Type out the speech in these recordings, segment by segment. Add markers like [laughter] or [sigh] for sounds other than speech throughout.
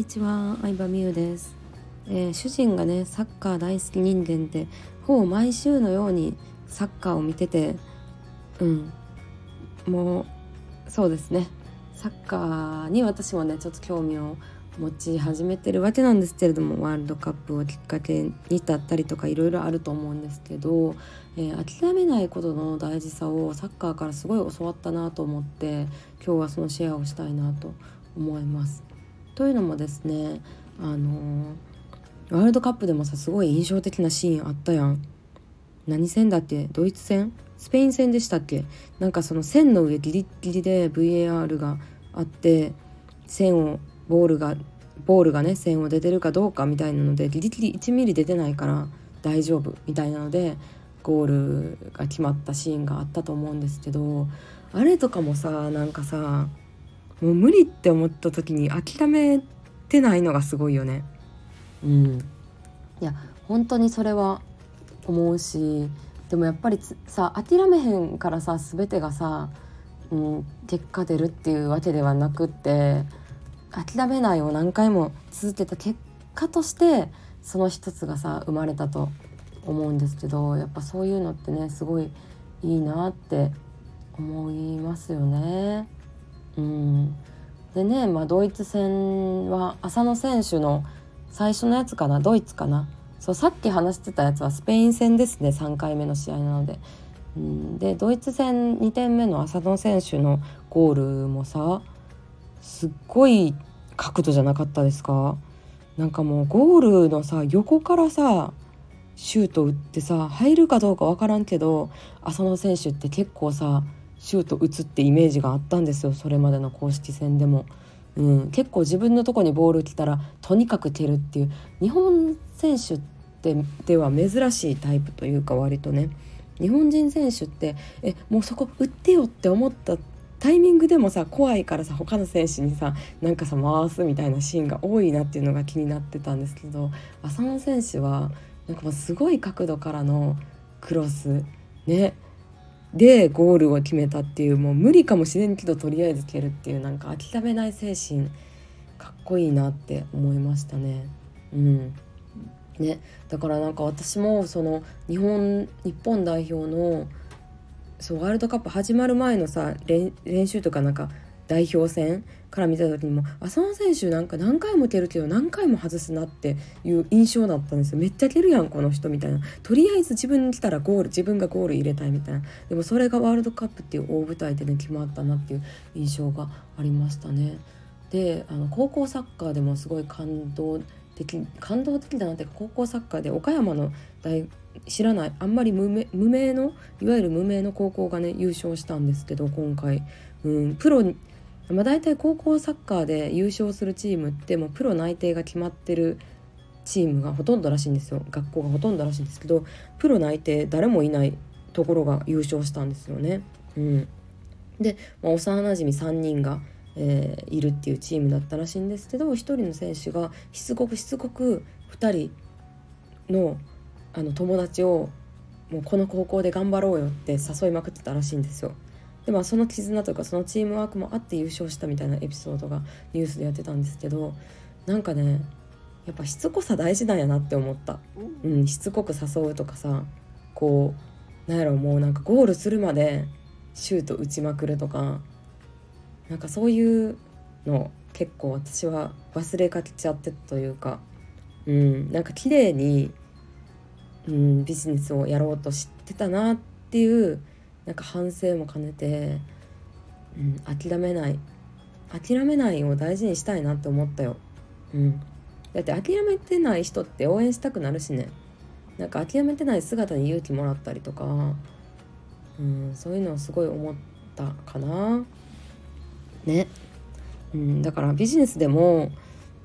にちは、相葉美優です、えー、主人がね、サッカー大好き人間ってほぼ毎週のようにサッカーを見てて、うん、もうそうですね。サッカーに私もね、ちょっと興味を持ち始めてるわけなんですけれどもワールドカップをきっかけに至ったりとかいろいろあると思うんですけど、えー、諦めないことの大事さをサッカーからすごい教わったなと思って今日はそのシェアをしたいなと思います。というのもですねあのワールドカップでもさすごい印象的なシーンあったやん。何戦だっけ？ドイツ戦？スペイン戦でしたっけ？なんかその線の上ギリギリで VAR があって線をボールがボールがね線を出てるかどうかみたいなのでギリギリ1ミリ出てないから大丈夫みたいなのでゴールが決まったシーンがあったと思うんですけどあれとかもさなんかさもう無理って思った時に諦めてないのがすごいよね。うん、いや本当にそれは思うしでもやっぱりさ諦めへんからさ全てがさ、うん、結果出るっていうわけではなくって諦めないを何回も続けた結果としてその一つがさ生まれたと思うんですけどやっぱそういうのってねすごいいいなって思いますよね。うん、でね、まあ、ドイツ戦は浅野選手の最初のやつかなドイツかな。そうさっき話してたやつはスペイン戦ですね3回目の試合なので。うん、でドイツ戦2点目の浅野選手のゴールもさすっごい角度じゃなかったですか。なんかもうゴールのさ横からさシュート打ってさ入るかどうか分からんけど浅野選手って結構さシュート打つってイメージがあったんですよ。それまでの公式戦でも。うん、結構自分のとこにボール来たらとにかく蹴るっていう。日本選手ってでは珍しいタイプというか割とね。日本人選手ってえもうそこ打ってよって思ったタイミングでもさ怖いからさ他の選手にさなんかさ回すみたいなシーンが多いなっていうのが気になってたんですけど浅野選手はなんかもうすごい角度からのクロスね。でゴールを決めたっていうもう無理かもしれんけどとりあえず蹴るっていうなんか諦めない精神かっこいいなって思いましたね。うんね、だからなんか私もその日本日本代表のそうワールドカップ始まる前のさ練習とかなんか代表戦から見た時にも浅野選手なんか何回も蹴るけど何回も外すなっていう印象だったんですよ。めっちゃ蹴るやんこの人みたいな。とりあえず自分に来たらゴール自分がゴール入れたいみたいな。でもそれがワールドカップっていう大舞台でね決まったなっていう印象がありましたね。であの高校サッカーでもすごい感動的感動的だなって高校サッカーで岡山の大知らないあんまり無名無名のいわゆる無名の高校がね優勝したんですけど今回、うん、プロまあ、大体高校サッカーで優勝するチームってもうプロ内定が決まってるチームがほとんどらしいんですよ学校がほとんどらしいんですけどプロ内定誰もいないところが優勝したんですよね。うん、で、まあ、幼なじみ3人が、えー、いるっていうチームだったらしいんですけど1人の選手がしつこくしつこく2人のあの友達をもうこの高校で頑張ろうよって誘いまくってたらしいんですよ。でまあその絆とかそのチームワークもあって優勝したみたいなエピソードがニュースでやってたんですけどなんかねやっぱしつこさ大事なんやなって思った、うん、しつこく誘うとかさこうなんやろもうなんかゴールするまでシュート打ちまくるとかなんかそういうの結構私は忘れかけちゃってたというか、うん、なんか綺麗にうん、ビジネスをやろうとしてたなっていうなんか反省も兼ねて、うん、諦めない諦めないを大事にしたいなって思ったよ。うん、だって諦めてない人って応援したくなるしねなんか諦めてない姿に勇気もらったりとか、うん、そういうのをすごい思ったかな。ね。うん、だからビジネスでも、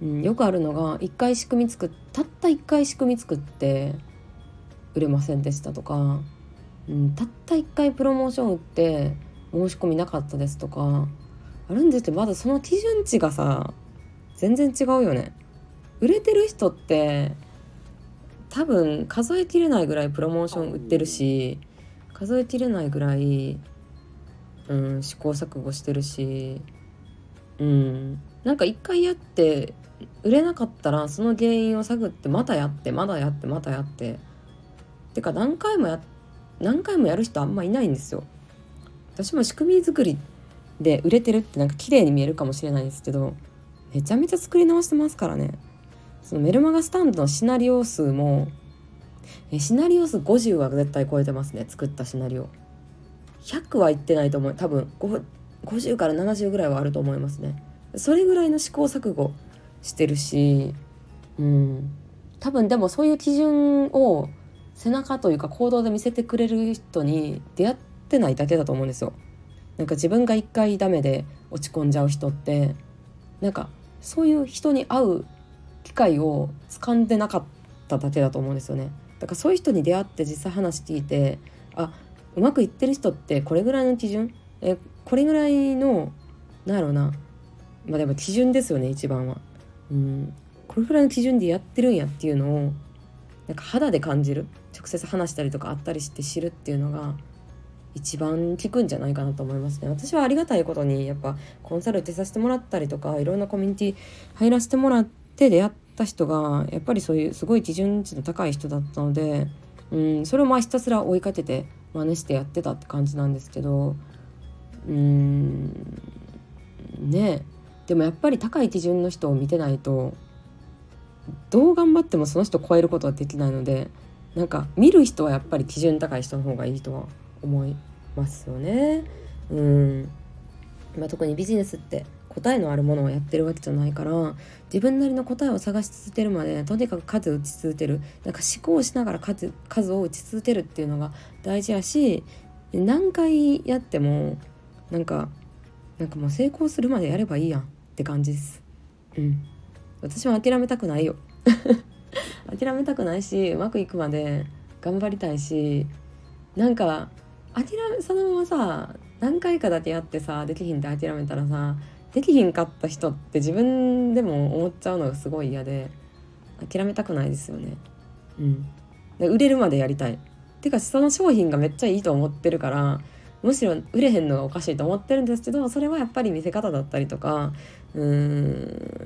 うん、よくあるのが一回仕組み作ったった一回仕組み作って売れませんでしたとか、うん、たった1回プロモーション売って申し込みなかったですとかあるんですけどまだその基準値がさ全然違うよね。売れてる人って多分数えきれないぐらいプロモーション売ってるし数えきれないぐらい、うん、試行錯誤してるし、うん、なんか一回やって売れなかったらその原因を探ってまたやってまだやってまたやっててか何回もや何回もやる人あんまいないんですよ。私も仕組み作りで売れてるってなんか綺麗に見えるかもしれないんですけどめちゃめちゃ作り直してますからね。そのメルマガスタンドのシナリオ数もえシナリオ数50は絶対超えてますね。作ったシナリオ。100はいってないと思う。多分50から70ぐらいはあると思いますね。それぐらいの試行錯誤してるしうん。多分でもそういう基準を背中というか行動で見せてくれる人に出会ってないだけだと思うんですよ。なんか自分が一回ダメで落ち込んじゃう人ってなんかそういう人に会う機会を掴んでなかっただけだと思うんですよね。だからそういう人に出会って実際話聞いてあうまくいってる人ってこれぐらいの基準？えこれぐらいのなんやろうな。まあでも基準ですよね一番は。うん。これぐらいの基準でやってるんやっていうのをなんか肌で感じる直接話したりとかあったりして知るっていうのが一番効くんじゃないかなと思いますね。私はありがたいことにやっぱコンサル受けさせてもらったりとかいろんなコミュニティ入らせてもらって出会った人がやっぱりそういうすごい基準値の高い人だったので、うん、それをまあひたすら追いかけて真似してやってたって感じなんですけどうんねでもやっぱり高い基準の人を見てないとどう頑張ってもその人超えることはできないのでなんか見る人はやっぱり基準高い人の方がいいとは思いますよね。うんま、特にビジネスって答えのあるものをやってるわけじゃないから自分なりの答えを探し続けるまでとにかく数打ち続けるなんか思考しながら数数を打ち続けるっていうのが大事やし何回やってもなんかなんかもう成功するまでやればいいやんって感じです。うん、私は諦めたくないよ [laughs] 諦めたくないしうまくいくまで頑張りたいしなんか諦めそのままさ何回かだけやってさできひんって諦めたらさできひんかった人って自分でも思っちゃうのがすごい嫌で諦めたくないですよね。うん、で売れるまでやりたい。てかその商品がめっちゃいいと思ってるからむしろ売れへんのがおかしいと思ってるんですけどそれはやっぱり見せ方だったりとかうー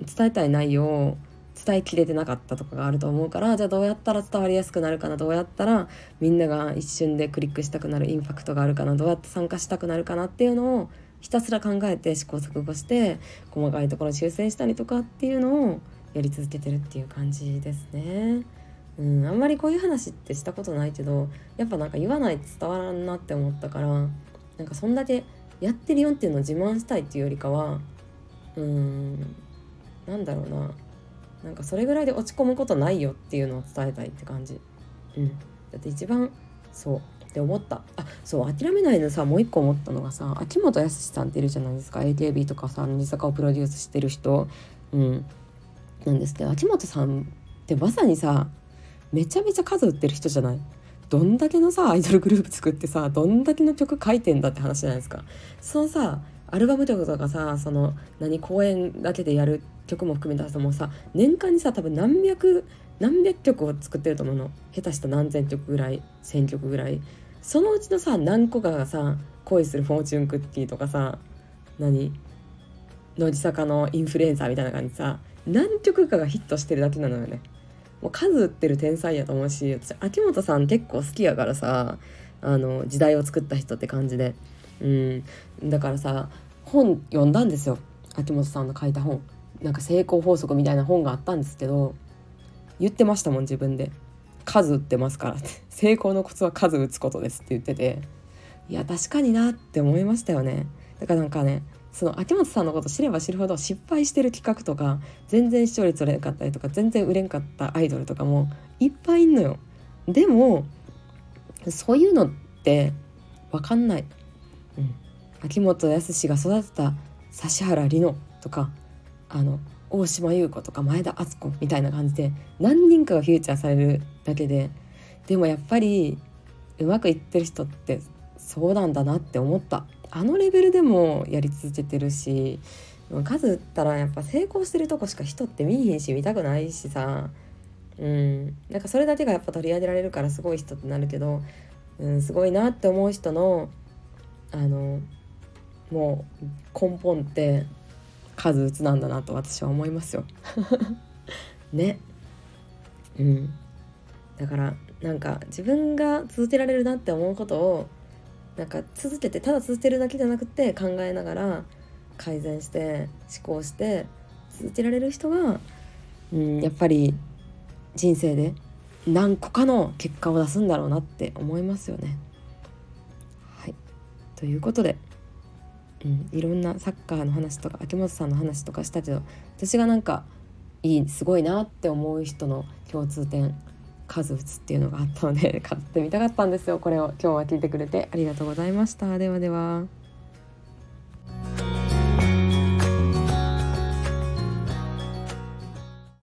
ん伝えたい内容を伝えきれてなかったとかがあると思うからじゃあどうやったら伝わりやすくなるかなどうやったらみんなが一瞬でクリックしたくなるインパクトがあるかなどうやって参加したくなるかなっていうのをひたすら考えて試行錯誤して細かいところ修正したりとかっていうのをやり続けてるっていう感じですね。うん、あんまりこういう話ってしたことないけどやっぱなんか言わないと伝わらんなって思ったからなんかそんだけやってるよっていうのを自慢したいっていうよりかはうーんなんだろうな。なんかそれぐらいで落ち込むことないよっていうのを伝えたいって感じ。うん、だって一番そうって思った。あそう諦めないのさもう一個思ったのがさ秋元康さんっているじゃないですか。AKB とかさ乃木坂をプロデュースしてる人、うん、なんですけど秋元さんってまさにさめちゃめちゃ数売ってる人じゃない？どんだけのさアイドルグループ作ってさどんだけの曲書いてんだって話じゃないですか。そのさアルバム曲とかさその何公演だけでやる曲も含めたらもうさ年間にさ多分何百何百曲を作ってると思うの。下手した何千曲ぐらい1,000曲ぐらい。そのうちのさ何個かがさ恋するフォーチュンクッキーとかさ何？乃木坂のインフルエンサーみたいな感じさ何曲かがヒットしてるだけなのよね。もう数売ってる天才やと思うし私秋元さん結構好きやからさあの時代を作った人って感じで。うん。だからさ本読んだんですよ。秋元さんの書いた本。なんか成功法則みたいな本があったんですけど言ってましたもん自分で。数打ってますからって。成功のコツは数打つことですって言ってて。いや確かになって思いましたよね。だからなんかねその秋元さんのこと知れば知るほど失敗してる企画とか全然視聴率売れなかったりとか全然売れんかったアイドルとかもいっぱいいんのよ。でもそういうのって分かんない、うん、秋元康が育てた指原莉乃とかあの大島優子とか前田敦子みたいな感じで何人かがフューチャーされるだけででもやっぱりうまくいってる人ってそうなんだなって思った。あのレベルでもやり続けてるし数打ったらやっぱ成功してるとこしか人って見えへんし見たくないしさ。うん。なんかそれだけがやっぱ取り上げられるからすごい人ってなるけど、うん、すごいなって思う人のあのもう根本って数打つなんだなと私は思いますよ。[laughs] ね。うん。だからなんか自分が続けられるなって思うことをなんか続けてただ続けるだけじゃなくて考えながら改善して思考して続けられる人が、うん、やっぱり人生で何個かの結果を出すんだろうなって思いますよね。はいということで、うん、いろんなサッカーの話とか秋元さんの話とかしたけど私がなんかいいすごいなって思う人の共通点数打つっていうのがあったので [laughs] 買ってみたかったんですよ。これを。今日は聞いてくれてありがとうございました。ではでは。